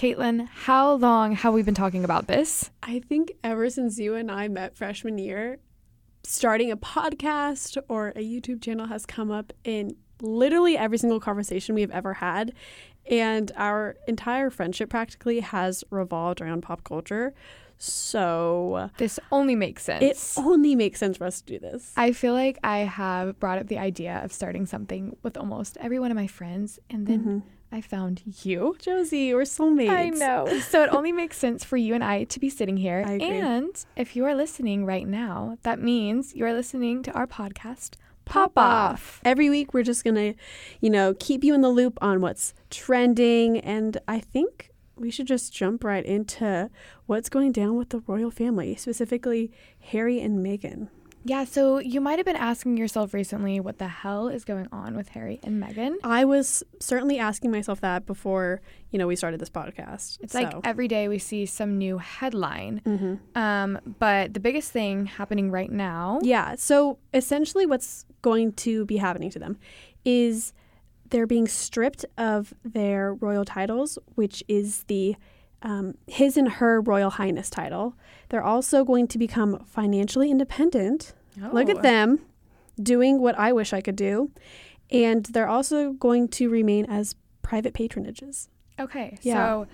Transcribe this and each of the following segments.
Caitlin, how long have we been talking about this? I think ever since you and I met freshman year, starting a podcast or a YouTube channel has come up in literally every single conversation we've ever had. And our entire friendship practically has revolved around pop culture. So This only makes sense. it only makes sense for us to do this. I feel like I have brought up the idea of starting something with almost every one of my friends, and then mm-hmm. I found you. Josie, we're soulmates. I know. So it only makes sense for you and I to be sitting here. I agree. And if you are listening right now, that means you are listening to our podcast, Pop Off. Every week, we're just going to, you know, keep you in the loop on what's trending. And I think we should just jump right into what's going down with the royal family, specifically Harry and Meghan. Yeah, so you might have been asking yourself recently what the hell is going on with Harry and Meghan. I was certainly asking myself that before, you know, we started this podcast. It's So- like every day we see some new headline. Mhm. Um, but the biggest thing happening right now, Yeah. So essentially, what's going to be happening to them is they're being stripped of their royal titles, which is the um, his and her royal highness title. They're also going to become financially independent. Look Oh. at them doing what I wish I could do. And they're also going to remain as private patronages. Okay, Yeah. so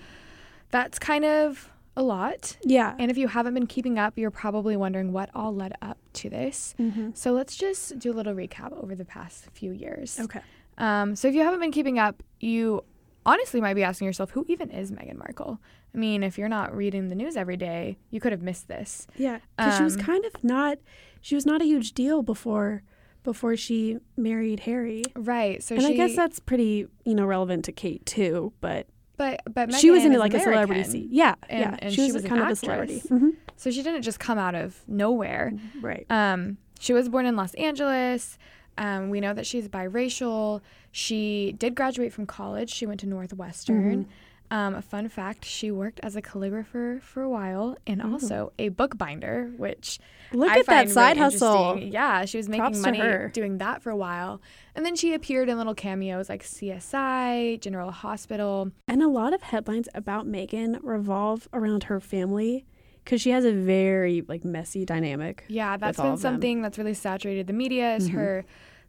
that's kind of a lot. Yeah. And if you haven't been keeping up, you're probably wondering what all led up to this. Mhm. So let's just do a little recap over the past few years. Okay. Um, so if you haven't been keeping up, you honestly might be asking yourself, who even is Meghan Markle? I mean, if you're not reading the news every day, you could have missed this. Yeah, because she was Um, kind of not, she was not a huge deal before, before she married Harry. Right. So and she, I guess that's pretty, you know, relevant to Kate too. But but but she was Meghan in is like a celebrity scene. Yeah, and- yeah. and she, she was, was an kind of a celebrity. Mhm. So she didn't just come out of nowhere. Right. Um, she was born in Los Angeles. Um, we know that she's biracial. She did graduate from college. She went to Northwestern. Mm-hmm. Um, a fun fact: she worked as a calligrapher for a while and Mm-hmm. also a bookbinder, which Look I at that side really hustle. Yeah, she was making Props money doing that for a while, and then she appeared in little cameos like CSI, General Hospital. And a lot of headlines about Meghan revolve around her family because she has a very like messy dynamic. Yeah, that's been something that's really saturated the media. Is Mhm. her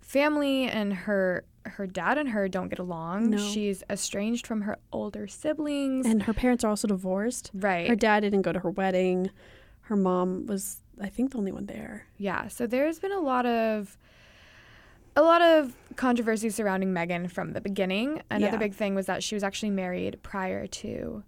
family and her her dad and her don't get along. No. She's estranged from her older siblings. And her parents are also divorced. right. Her dad didn't go to her wedding. Her mom was, I think, the only one there. yeah. So there's been a lot of a lot of controversy surrounding Meghan from the beginning. Another Yeah. big thing was that she was actually married prior to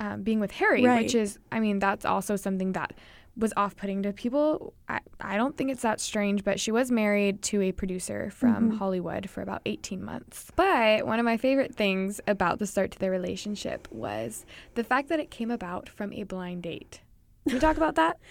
um, being with Harry, Right. which is, I mean, that's also something that was off-putting to people. I, I don't think it's that strange, but she was married to a producer from Mhm. Hollywood for about 18 months. But one of my favorite things about the start to their relationship was the fact that it came about from a blind date. Can we talk about that?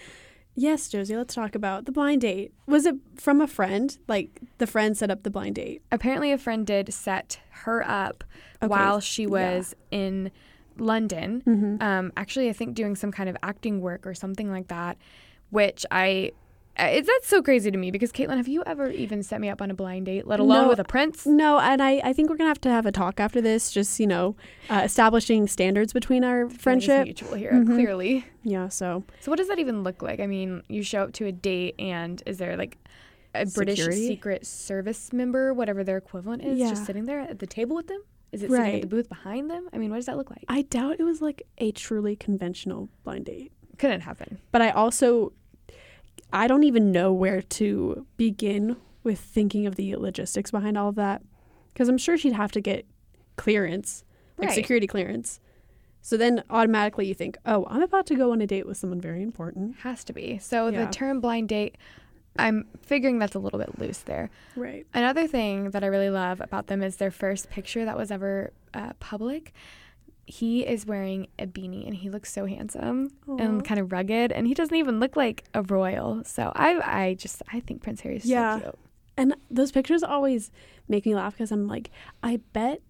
Yes, Josie, let's talk about the blind date. Was it from a friend? Like the friend set up the blind date? Apparently, a friend did set her up Okay, while she yeah. was in London. Mm-hmm. Um, actually, I think doing some kind of acting work or something like that, which I. It's that's so crazy to me because Caitlin, have you ever even set me up on a blind date, let alone No. with a prince? No, and I, I think we're gonna have to have a talk after this. Just you know, uh, establishing standards between our friendship. mutual here, Mhm. clearly. Yeah. So So, what does that even look like? I mean, you show up to a date, and is there like a British Security? Secret Service member, whatever their equivalent is, Yeah. just sitting there at the table with them? Is it sitting at Right. the booth behind them? I mean, what does that look like? I doubt it was like a truly conventional blind date. Couldn't happen. But I also, I don't even know where to begin with thinking of the logistics behind all of that, because I'm sure she'd have to get clearance, like Right. security clearance. So then automatically you think, oh, I'm about to go on a date with someone very important. Has to be. So Yeah. the term blind date, I'm figuring that's a little bit loose there. Right. Another thing that I really love about them is their first picture that was ever uh, public. He is wearing a beanie and he looks so handsome and kind of rugged, and he doesn't even look like a royal. So I, I just, I think Prince Harry is Yeah. so cute. And those pictures always make me laugh because I'm like, I bet,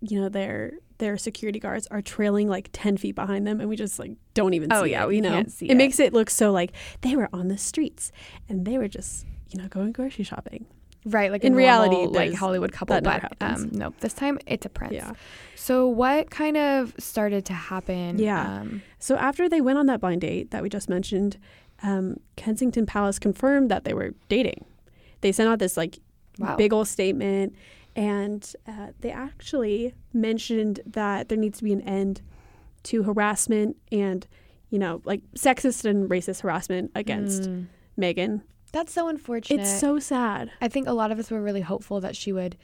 you know, their their security guards are trailing like ten feet behind them, and we just like don't even Oh, see yeah, it. we you know, can't see it, it. makes it look so like they were on the streets and they were just you know going grocery shopping. Right, like In reality, normal, like Hollywood couple, that but um, no, this time it's a prince. Yeah. So what kind of started to happen? Yeah. Um, So after they went on that blind date that we just mentioned, um, Kensington Palace confirmed that they were dating. They sent out this like wow. big old statement, and uh, they actually mentioned that there needs to be an end to harassment and, you know, like sexist and racist harassment against Mm. Meghan. That's so unfortunate. It's so sad. I think a lot of us were really hopeful that she would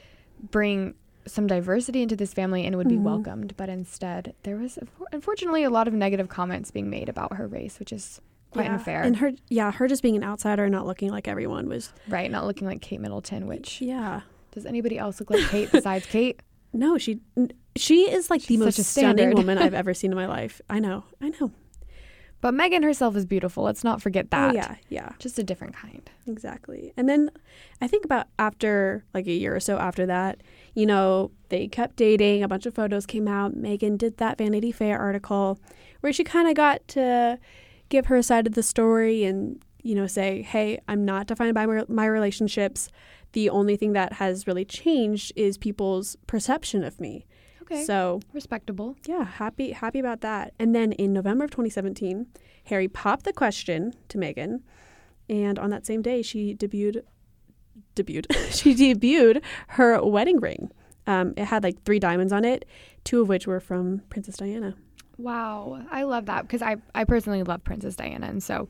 bring some diversity into this family and would be Mhm. welcomed, but instead there was unfortunately a lot of negative comments being made about her race, which is quite Yeah. unfair. And her, yeah, her just being an outsider, and not looking like everyone was. right, not looking like Kate Middleton, which Yeah. Does anybody else look like Kate besides Kate? No, she she is like the most stunning woman I've ever seen in my life. I know. I know. But Meghan herself is beautiful. Let's not forget oh, that. Oh yeah, yeah. Just a different kind. Exactly. And then I think about after like a year or so after that, you know, they kept dating, a bunch of photos came out. Meghan did that Vanity Fair article where she kind of got to give her side of the story and, you know, say, "Hey, I'm not defined by my, my relationships. The only thing that has really changed is people's perception of me." Okay. So, Respectable. yeah, happy happy about that. And then in November of 2017, Harry popped the question to Meghan, and on that same day, she debuted debuted she debuted her wedding ring. Um, it had like three diamonds on it, two of which were from Princess Diana. Wow. I love that because I, I personally love Princess Diana. And so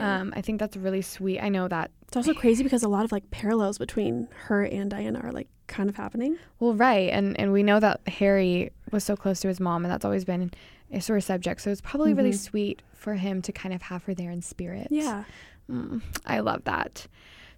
um, I think that's really sweet. I know that it's also crazy because a lot of like parallels between her and Diana are like kind of happening. Well, right, and and we know that Harry was so close to his mom, and that's always been a sore subject. So it's probably really Mhm. sweet for him to kind of have her there in spirit. Yeah. Mm, I love that.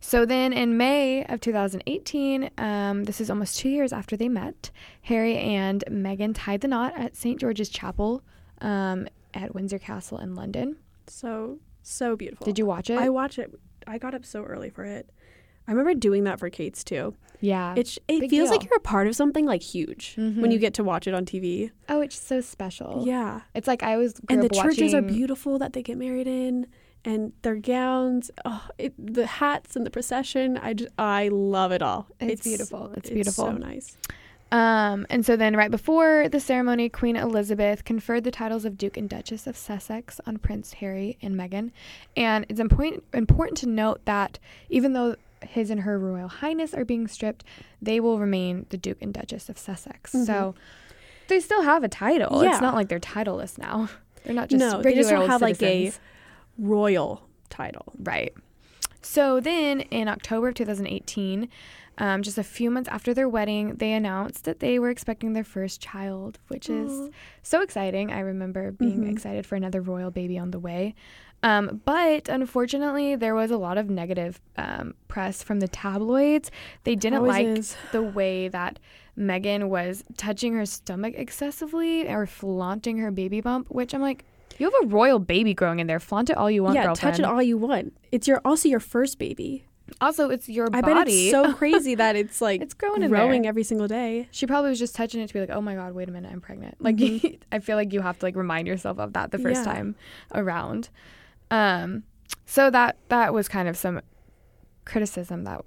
So then in May of 2018, um, this is almost two years after they met, Harry and Meghan tied the knot at St. George's Chapel um, at Windsor Castle in London. So so beautiful. Did you watch it? I watched it. I got up so early for it. I remember doing that for Kate's too. yeah. It's it big feels like you're a part of something like huge when you Mhm. get to watch it on TV. oh, it's so special. Yeah, It's like I was and the churches are beautiful that they get married in, and their gowns, oh, it, the hats and the procession. I just I love it all. It's beautiful. It's beautiful. so nice. Um, and so then, right before the ceremony, Queen Elizabeth conferred the titles of Duke and Duchess of Sussex on Prince Harry and Meghan. And it's important important to note that even though his and her Royal Highness are being stripped, they will remain the Duke and Duchess of Sussex. Mhm. So they still have a title. Yeah. It's not like they're titleless now. They're not just No, they just don't have, like, a- Royal title. Right. So then in October of 2018, um, just a few months after their wedding, they announced that they were expecting their first child, which is so exciting. I remember being Mhm. excited for another royal baby on the way. Um, but unfortunately, there was a lot of negative um, press from the tabloids. They didn't Always like is. the way that Meghan was touching her stomach excessively or flaunting her baby bump, which I'm like, you have a royal baby growing in there. Flaunt it all you want, yeah, girlfriend. touch it all you want. It's your also your first baby. Also, it's your I body. bet it's so crazy that it's like It's growing in growing there. every single day. She probably was just touching it to be like, "Oh my god, wait a minute, I'm pregnant." Like, Mhm. I feel like you have to like remind yourself of that the first Yeah. time around. Um, so that that was kind of some criticism that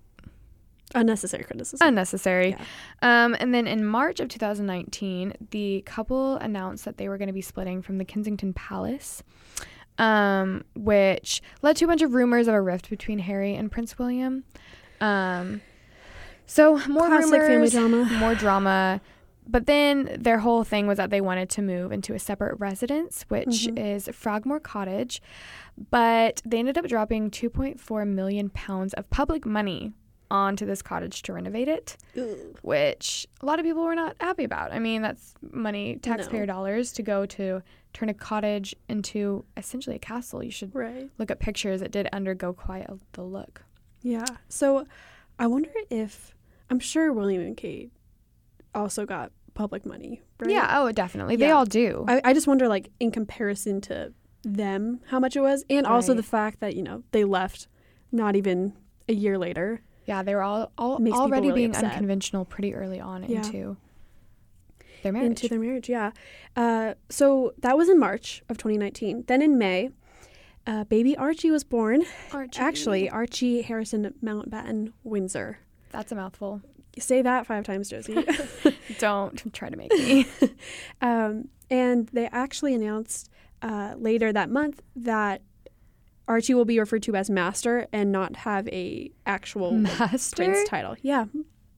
Unnecessary criticism. unnecessary. Yeah. Um, and then in March of 2019, the couple announced that they were going to be splitting from the Kensington Palace, um, which led to a bunch of rumors of a rift between Harry and Prince William. Um, so more Classic family rumors, drama. more drama. But then their whole thing was that they wanted to move into a separate residence, which Mhm. is Frogmore Cottage. But they ended up dropping 2.4 million pounds of public money onto this cottage to renovate it, which a lot of people were not happy about. I mean, that's money, taxpayer dollars, to go to turn a cottage into essentially a castle. You should Right. look at pictures. It did undergo quite a, the look. Yeah. So I wonder if I'm sure William and Kate also got public money. Right? Yeah, oh, definitely. They all do. I, I just wonder, like, in comparison to them, how much it was, and also the fact that you know they left not even a year later. Yeah, they were all, all already really being upset. unconventional pretty early on Yeah. into their marriage. into their marriage. Yeah. Uh, so that was in March of 2019. Then in May, uh, baby Archie was born. Archie. Actually, Archie Harrison Mountbatten Windsor That's a mouthful. Say that five times, Josie. Don't try to make me. um, and they actually announced uh, later that month that Archie will be referred to as Master and not have a actual Master? prince title. Yeah,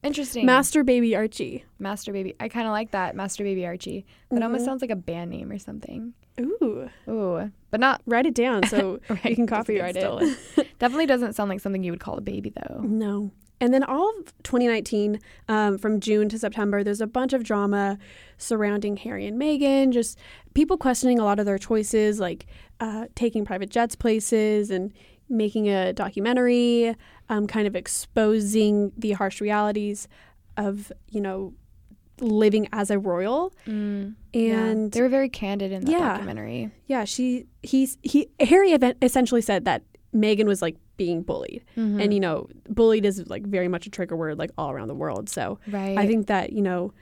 Interesting. Master Baby Archie. Master Baby. I kind of like that. Master Baby Archie. That almost Mhm. sounds like a band name or something. Ooh, Ooh, but not. write it down so Right, you can copyright it. Definitely doesn't sound like something you would call a baby though. No. And then all of 2019, um, from June to September, there's a bunch of drama surrounding Harry and Meghan, just people questioning a lot of their choices, like uh, taking private jets places and making a documentary, um, kind of exposing the harsh realities of, you know, living as a royal. Mm, And they were very candid in the Yeah. documentary. yeah, she, he's, he, Harry event- essentially said that Meghan was like being bullied. Mm-hmm. And, you know, bullied is like very much a trigger word, like all around the world. So, right. I think that you know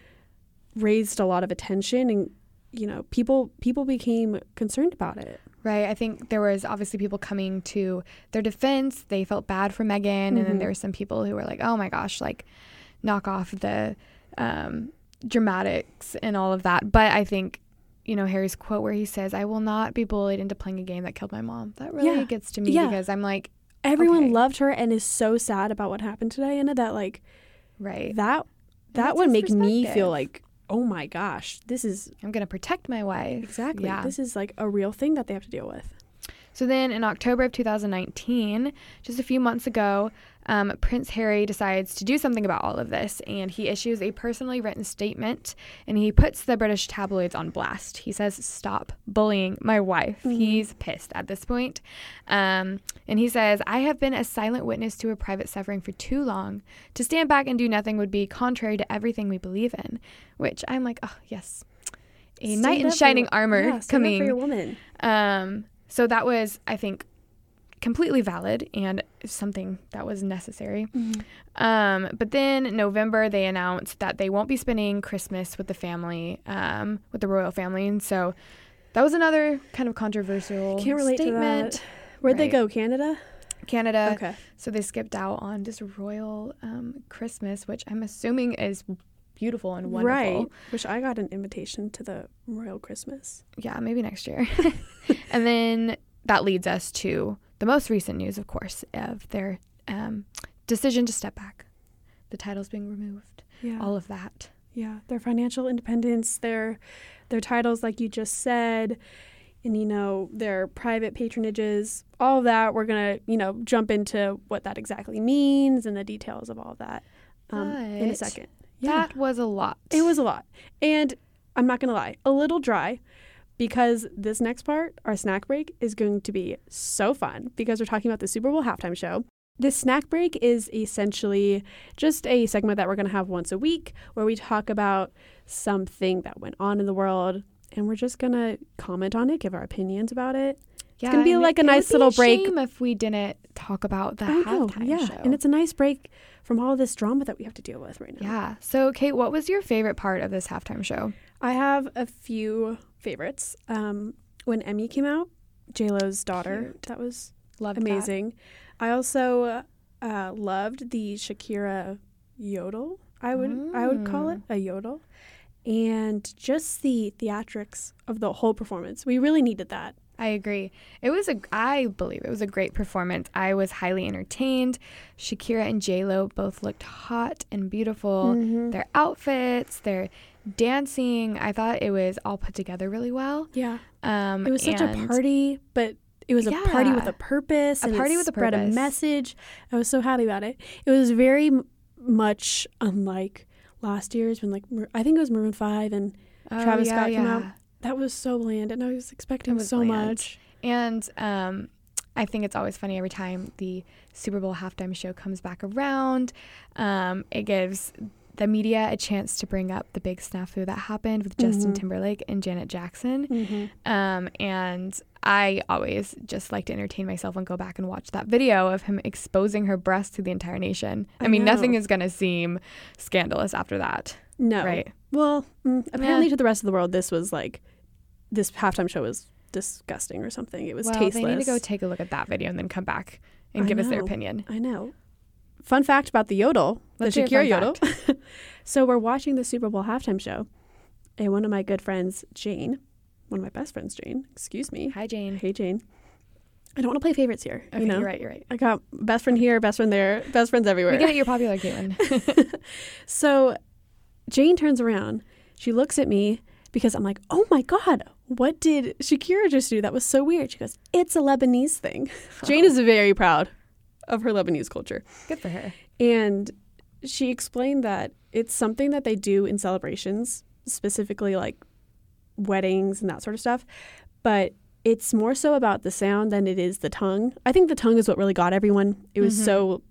raised a lot of attention and you know people people became concerned about it. Right. I think there was obviously people coming to their defense. They felt bad for Meghan, and then Mhm. there were some people who were like, "Oh my gosh, like knock off the um, dramatics and all of that." But I think, you know, Harry's quote where he says, "I will not be bullied into playing a game that killed my mom." That really Yeah. gets to me Yeah. because I'm like, Everyone Okay. loved her and is so sad about what happened today and that like right, that that That's would make me feel like oh my gosh, this is I'm gonna protect my wife. exactly Yeah. this is like a real thing that they have to deal with. So then in October of 2019, just a few months ago, um, Prince Harry decides to do something about all of this and he issues a personally written statement and he puts the British tabloids on blast. He says, Stop bullying my wife. Mhm. He's pissed at this point. Um, and he says, I have been a silent witness to her private suffering for too long. To stand back and do nothing would be contrary to everything we believe in, which I'm like, oh, yes. A Stand knight in shining your- armor yeah, stand up coming. for your woman. Um, so that was, I think, completely valid and something that was necessary. Um, but then November, they announced that they won't be spending Christmas with the family, um, with the royal family, and so that was another kind of controversial Can't relate to statement. that. Where'd they go? Canada? Canada, okay. so they skipped out on just royal um, Christmas, which I'm assuming is beautiful and wonderful. Right. Wish I got an invitation to the royal Christmas. yeah, maybe next year. and then that leads us to the most recent news, of course, of their um, decision to step back, the titles being removed, Yeah. all of that. Yeah, their financial independence, their their titles, like you just said, and you know their private patronages, all of that. We're gonna you know jump into what that exactly means and the details of all of that um, in a But second. That was a lot. it was a lot, and I'm not gonna lie, a little dry. Because this next part, our snack break, is going to be so fun because we're talking about the Super Bowl halftime show. This snack break is essentially just a segment that we're going to have once a week where we talk about something that went on in the world and we're just going to comment on it, give our opinions about it. Yeah, gonna be like it- a nice be little break. shame if we didn't talk about the know, halftime yeah. show. And it's a nice break from all this drama that we have to deal with right now. yeah. So, Kate, what was your favorite part of this halftime show? I have a few favorites. Um, when Emme came out, J Lo's daughter, Cute. that was Loved that. amazing. I also uh, loved the Shakira yodel. I would I would call it Mm. a yodel, and just the theatrics of the whole performance. We really needed that. I agree. It was a, I believe it was a great performance. I was highly entertained. Shakira and J Lo both looked hot and beautiful. Mhm. Their outfits, their dancing, I thought it was all put together really well. Yeah, Um, it was such a party, but it was a party with a purpose. A party with a spread purpose. a message. I was so happy about it. It was very m- much unlike last year's when like I think it was Maroon Five and Oh, Travis yeah, Scott came out. That was so bland, and I was expecting was so bland. much. And um, I think it's always funny every time the Super Bowl halftime show comes back around. Um, it gives the media a chance to bring up the big snafu that happened with Justin Mhm. Timberlake and Janet Jackson. Mm-hmm. Um, and I always just like to entertain myself and go back and watch that video of him exposing her breast to the entire nation. I, I mean, nothing is going to seem scandalous after that, No, right? Well, mm, apparently to the rest of the world, this was like this halftime show was disgusting or something. It was well, tasteless. they need to go take a look at that video and then come back and I give us their opinion. I know. fun fact about the yodel, Let's the Shakira yodel. so we're watching the Super Bowl halftime show, and one of my good friends, Jane, one of my best friends, Jane, excuse me. Hi, Jane. Hey, Jane. I don't want to play favorites here. Okay, you know, you're right. You're right. I got best friend here, best friend there, best friends everywhere. We get it. You're popular, Caitlin. So Jane turns around. She looks at me because I'm like, oh my God, what did Shakira just do? That was so weird. She goes, it's a Lebanese thing. Jane is very proud of her Lebanese culture. Good for her. And she explained that it's something that they do in celebrations, specifically like weddings and that sort of stuff. But it's more so about the sound than it is the tongue. I think the tongue is what really got everyone. It was Mhm. so,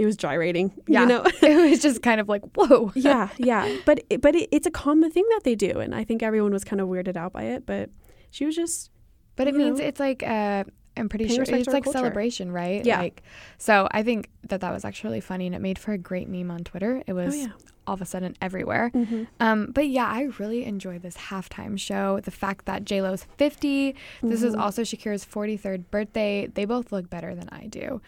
it was gyrating. Yeah. You know? it was just kind of like, whoa. yeah, yeah. But but it, it's a common thing that they do, and I think everyone was kind of weirded out by it. But she was just But it means know, it's like uh, I'm pretty sure it's like culture. celebration, right? Yeah. Like, so I think that that was actually really funny, and it made for a great meme on Twitter. It was oh yeah. all of a sudden everywhere. Mm-hmm. Um, but yeah, I really enjoyed this halftime show. The fact that J Lo's 50. This is Mhm. also Shakira's 43rd birthday. They both look better than I do.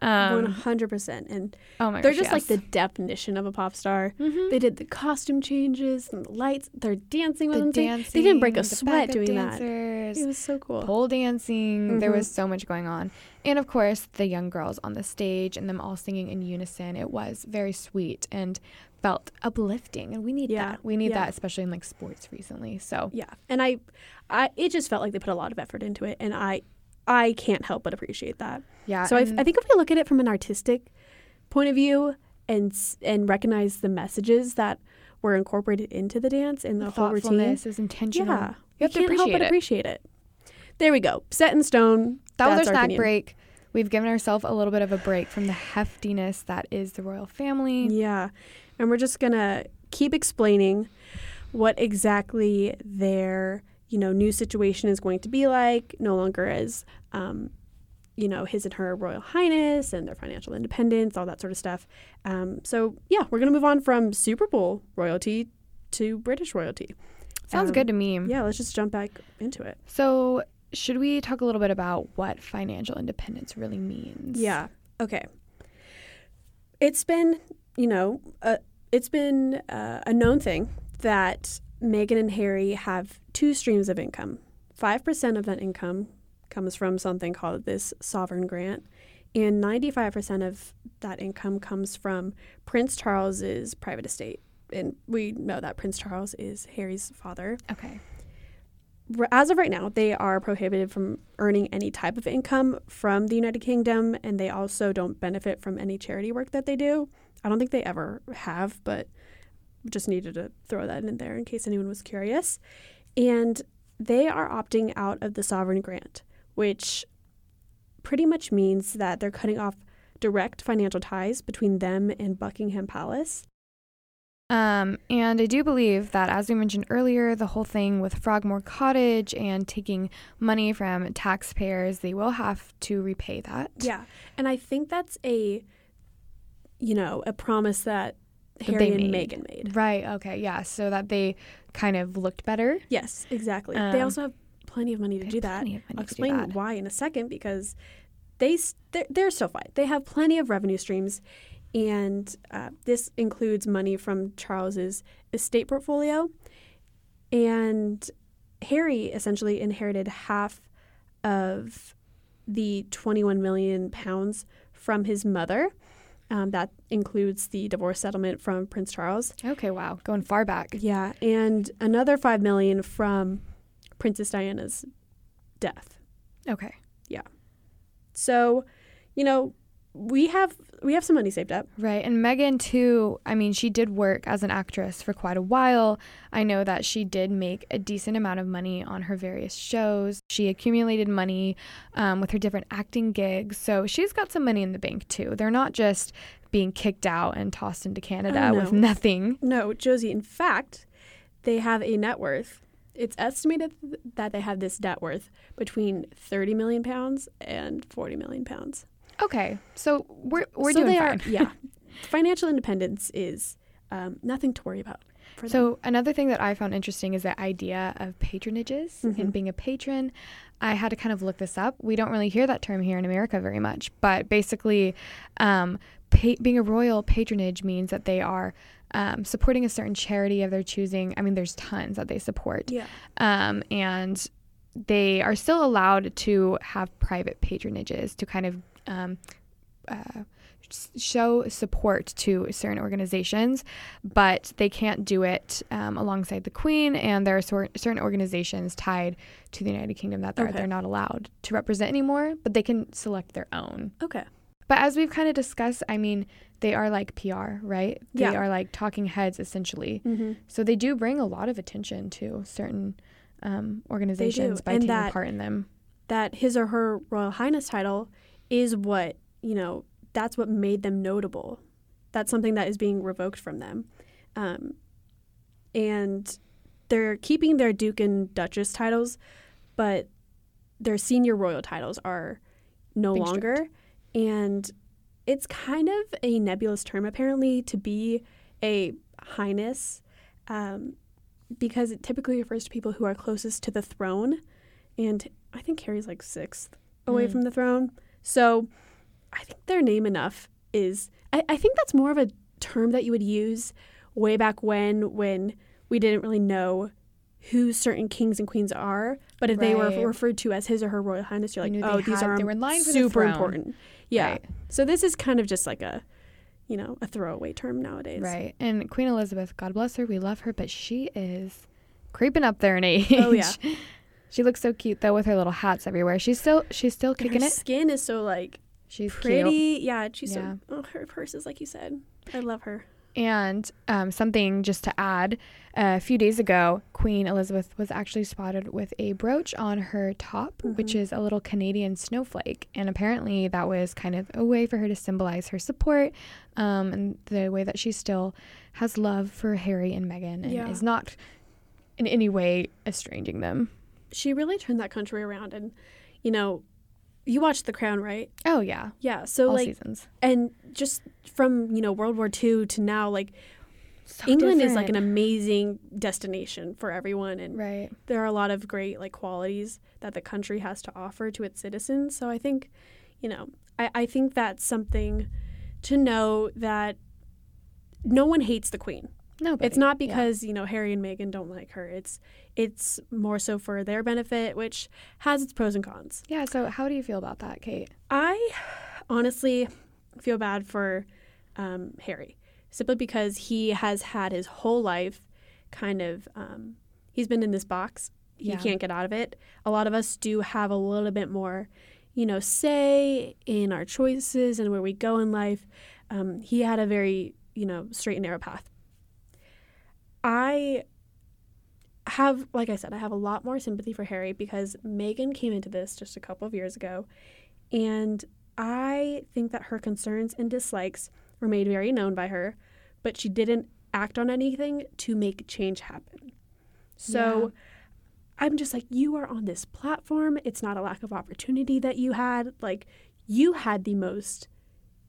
One Um, hundred percent, and oh my they're gosh, just like the definition of a pop star. Mhm. They did the costume changes and the lights. They're dancing with the them. They- dancing. They didn't break a sweat doing that. dancers. It was so cool. pole dancing. There Mhm. was so much going on. And of course, the young girls on the stage and them all singing in unison. It was very sweet and felt uplifting. And we need Yeah, that. We need yeah. that, especially in like sports recently. So, Yeah, and I, I, it just felt like they put a lot of effort into it, and I, I can't help but appreciate that. yeah. So I, I think if we look at it from an artistic point of view and and recognize the messages that were incorporated into the dance and the, the whole routine, is intentional. yeah, You have to can't help appreciate but it. appreciate it. There we go, set in stone. That was That's our snack opinion. break. We've given ourselves a little bit of a break from the heftiness that is the royal family. Yeah, and we're just gonna keep explaining what exactly their you know new situation is going to be like. No longer as um, you know his and her royal highness and their financial independence, all that sort of stuff. Um, so yeah, we're gonna move on from Super Bowl royalty to British royalty. Sounds Um, good to me. Yeah, let's just jump back into it. So, should we talk a little bit about what financial independence really means? Yeah. Okay. It's been, you know, uh, it's been uh, a known thing that Meghan and Harry have two streams of income. Five percent of that income comes from something called this sovereign grant, and ninety-five percent of that income comes from Prince Charles's private estate. And we know that Prince Charles is Harry's father Okay. as of right now, they are prohibited from earning any type of income from the United Kingdom, and they also don't benefit from any charity work that they do. I don't think they ever have, but just needed to throw that in there in case anyone was curious. And they are opting out of the sovereign grant, which pretty much means that they're cutting off direct financial ties between them and Buckingham Palace. Um, and I do believe that, as we mentioned earlier, the whole thing with Frogmore Cottage and taking money from taxpayers, they will have to repay that. Yeah. And I think that's a, you know, a promise that That Harry they and made. Meghan made. Right. Okay. Yeah. So that they kind of looked better. Yes, exactly. they Um, also have plenty of money to do that. plenty of money I'll explain that. why in a second because they they're, they're still fine. They have plenty of revenue streams, and uh, this includes money from Charles's estate portfolio. And Harry essentially inherited half of the 21 million pounds from his mother. Um, that includes the divorce settlement from Prince Charles. Okay. Wow. Going far back. Yeah, and another five million from Princess Diana's death. Okay. Yeah. So, you know, we have we have some money saved up. Right. And Meghan, too, I mean, she did work as an actress for quite a while. I know that she did make a decent amount of money on her various shows. She accumulated money um, with her different acting gigs. So she's got some money in the bank, too. They're not just being kicked out and tossed into Canada with no. nothing. No, Josie. In fact, they have a net worth. It's estimated that they have this net worth between thirty million pounds and forty million pounds. Okay. So we're, we're so doing they fine. Are, yeah, financial independence is um, nothing to worry about. For them. So another thing that I found interesting is the idea of patronages Mhm. and being a patron. I had to kind of look this up. We don't really hear that term here in America very much, but basically, um, pa- being a royal patronage means that they are um, supporting a certain charity of their choosing. I mean, there's tons that they support. Yeah. Um, and they are still allowed to have private patronages to kind of um, uh, show support to certain organizations, but they can't do it um, alongside the Queen. And there are sor- certain organizations tied to the United Kingdom that they're, Okay. they're not allowed to represent anymore, but they can select their own. Okay. But as we've kind of discussed, I mean, they are like PR, right? They Yeah. are like talking heads essentially. Mm-hmm. So they do bring a lot of attention to certain um, organizations by and taking that- part in them. That his or her Royal Highness title is what, you know, that's what made them notable. That's something that is being revoked from them. Um, and they're keeping their Duke and Duchess titles, but their senior royal titles are no Being longer. And it's kind of a nebulous term, apparently, to be a highness, um, because it typically refers to people who are closest to the throne. And I think Harry's like sixth away Mm. from the throne. So I think their name enough is, I, I think that's more of a term that you would use way back when, when we didn't really know who certain kings and queens are. But if they were referred to as his or her royal highness, you're like, oh, they these had- are they were in line for the super important. Yeah. Right. So this is kind of just like a, you know, a throwaway term nowadays. Right. And Queen Elizabeth, God bless her, we love her, but she is creeping up there in age. Oh, yeah. she looks so cute though with her little hats everywhere. She's still she's still And kicking her it. skin is so like She's pretty. cute. Yeah, she's Yeah. so. Oh, her purse is like you said. I love her. And um, something just to add, a few days ago, Queen Elizabeth was actually spotted with a brooch on her top, which Mhm. is a little Canadian snowflake. And apparently, that was kind of a way for her to symbolize her support um, and the way that she still has love for Harry and Meghan and Yeah. is not in any way estranging them. She really turned that country around, and you know, you watched The Crown, right? Oh, yeah. Yeah. So All like, seasons. and just from you know World War II to now, like So England is like an amazing destination for everyone, and Right. there are a lot of great like qualities that the country has to offer to its citizens. So I think, you know, I, I think that's something to know that no one hates the queen. No, It's not because, you know, Harry and Meghan don't like her. It's it's more so for their benefit, which has its pros and cons. Yeah. So, how do you feel about that, Kate? I honestly feel bad for um, Harry simply because he has had his whole life kind of, um, he's been in this box. He Yeah. can't get out of it. A lot of us do have a little bit more, you know, say in our choices and where we go in life. Um, he had a very, you know, straight and narrow path. I have, like I said, I have a lot more sympathy for Harry because Meghan came into this just a couple of years ago. And I think that her concerns and dislikes were made very known by her, but she didn't act on anything to make change happen. So I'm just like, you are on this platform. It's not a lack of opportunity that you had. Like, you had the most,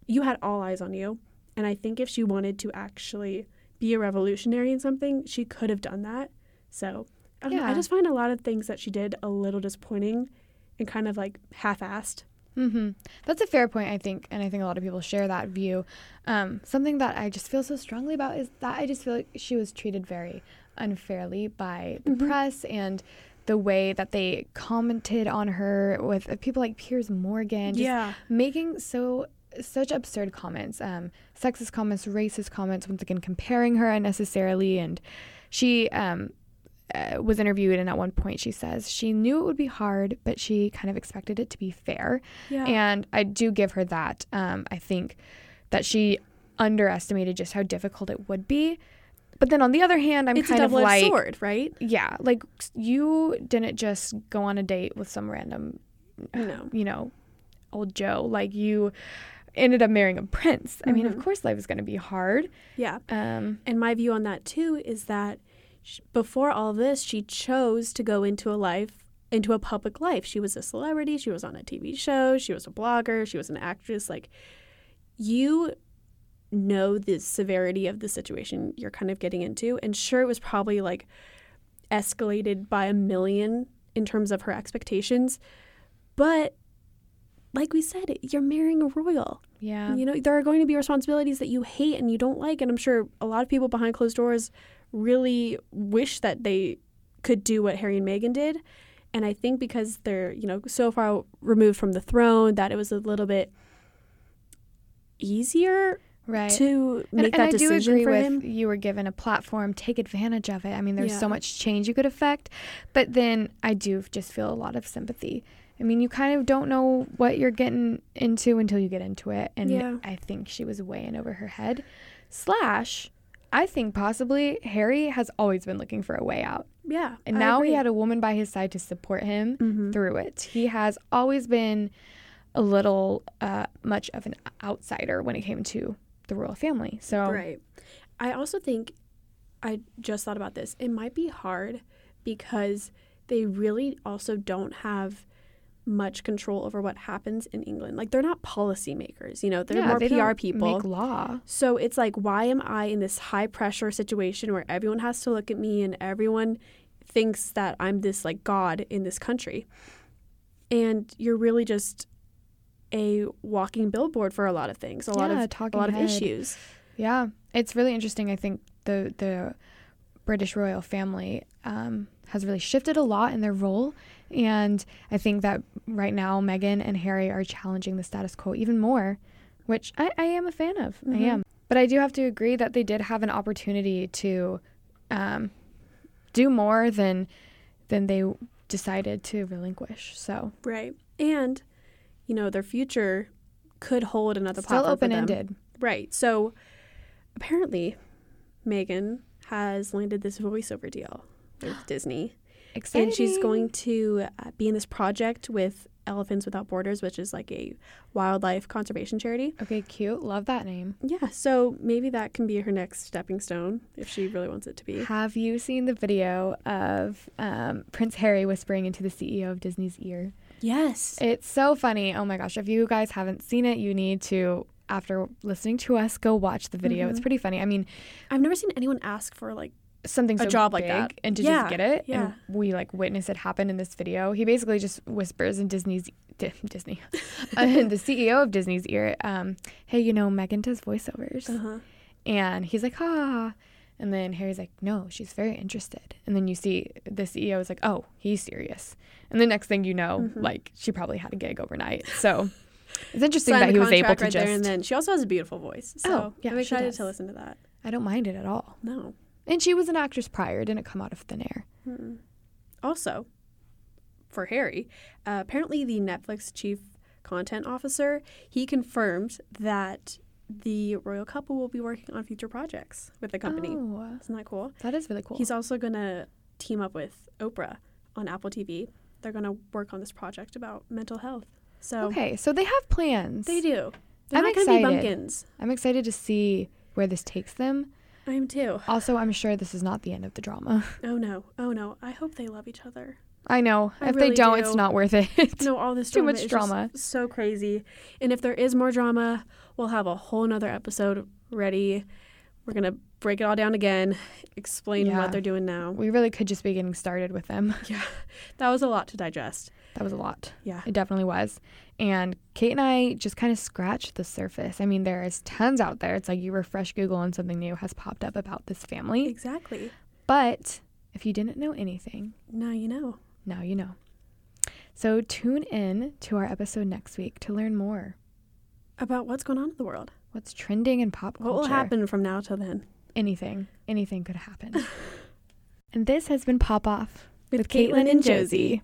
you had all eyes on you. And I think if she wanted to actually be a revolutionary in something, she could have done that. So I, don't know, I just find a lot of things that she did a little disappointing and kind of like half assed. Mm-hmm. That's a fair point, I think, and I think a lot of people share that view. Um, something that I just feel so strongly about is that I just feel like she was treated very unfairly by the Mhm. press and the way that they commented on her with uh, people like Piers Morgan, just yeah. making so such absurd comments, um, sexist comments, racist comments. Once again, comparing her unnecessarily, and she um, uh, was interviewed, and at one point she says she knew it would be hard, but she kind of expected it to be fair. Yeah. And I do give her that. Um, I think that she underestimated just how difficult it would be. But then on the other hand, I'm it's kind of like, sword, right? yeah, like you didn't just go on a date with some random, No. you know, old Joe. Like you ended up marrying a prince. I mean, of Mhm. course, life is going to be hard. Yeah. Um, And my view on that too is that sh- before all this, she chose to go into a life, into a public life. She was a celebrity. She was on a TV show. She was a blogger. She was an actress. Like, you know the severity of the situation you're kind of getting into. And sure, it was probably like escalated by a million in terms of her expectations. But like we said, you're marrying a royal. Yeah. You know, there are going to be responsibilities that you hate and you don't like. And I'm sure a lot of people behind closed doors really wish that they could do what Harry and Meghan did. And I think because they're, you know, so far removed from the throne that it was a little bit easier Right. to and, make and that I do decision agree for with him. you were given a platform, take advantage of it. I mean, there's Yeah. so much change you could affect, but then I do just feel a lot of sympathy. I mean, you kind of don't know what you're getting into until you get into it, and Yeah. I think she was way in over her head. Slash, I think possibly Harry has always been looking for a way out, Yeah. and I now he had a woman by his side to support him Mhm. through it. He has always been a little uh, much of an outsider when it came to the royal family. So Right. I also think I just thought about this. It might be hard because they really also don't have much control over what happens in England. Like they're not policymakers, you know, they're Yeah, more they PR people. Make law. So it's like, why am I in this high pressure situation where everyone has to look at me and everyone thinks that I'm this like God in this country? And you're really just a walking billboard for a lot of things, a lot Yeah, of a lot of issues. Yeah, it's really interesting. I think the the British royal family um, has really shifted a lot in their role, and I think that right now Meghan and Harry are challenging the status quo even more, which I, I am a fan of. I Mhm. am, but I do have to agree that they did have an opportunity to um, do more than than they decided to relinquish. So Right. And, you know, their future could hold another still open ended. Right. So apparently Meghan has landed this voiceover deal with Disney. Exciting. And she's going to uh, be in this project with Elephants Without Borders, which is like a wildlife conservation charity. Okay, cute. Love that name. Yeah, so maybe that can be her next stepping stone if she really wants it to be. Have you seen the video of um, Prince Harry whispering into the CEO of Disney's ear? Yes. It's so funny. Oh my gosh. If you guys haven't seen it, you need to, after listening to us, go watch the video. It's Mhm. pretty funny. I mean, I've never seen anyone ask for like something A so job like big that. and to Yeah, just get it. yeah. And we like witness it happen in this video. He basically just whispers in Disney's Di- Disney, uh, the CEO of Disney's ear, um, "Hey, you know Meghan does voiceovers," uh-huh. and he's like, "Ah." And then Harry's like, no, she's very interested. And then you see the CEO is like, oh, he's serious. And the next thing you know, Mhm. like she probably had a gig overnight. So it's interesting Sign that he was able to right just. there and then she also has a beautiful voice. So Oh, yeah, I'm excited to listen to that. I don't mind it at all. No. And she was an actress prior, didn't come out of thin air. Mm-mm. Also, for Harry, uh, apparently the Netflix chief content officer he confirmed that the royal couple will be working on future projects with the company. Oh, Isn't that cool? that is really cool. He's also going to team up with Oprah on Apple TV. They're going to work on this project about mental health. So okay, so they have plans. they do. They're I'm not going be excited. bumpkins. I'm excited to see where this takes them. I am too. Also, I'm sure this is not the end of the drama. Oh no. Oh no. I hope they love each other. I know. I if really they don't, do. it's not worth it. No, all this Too drama much drama. so crazy. And if there is more drama, we'll have a whole nother episode ready. We're gonna break it all down again, explain Yeah. what they're doing now. we really could just be getting started with them. Yeah, that was a lot to digest. That was a lot. Yeah, It definitely was. And Kate and I just kind of scratched the surface. I mean, there is tons out there. It's like you refresh Google and something new has popped up about this family. exactly. But if you didn't know anything, Now you know. now you know. So tune in to our episode next week to learn more. About what's going on in the world. What's trending in pop culture? What will happen from now till then? Anything. Anything could happen. and this has been Pop Off With Caitlin and Josie.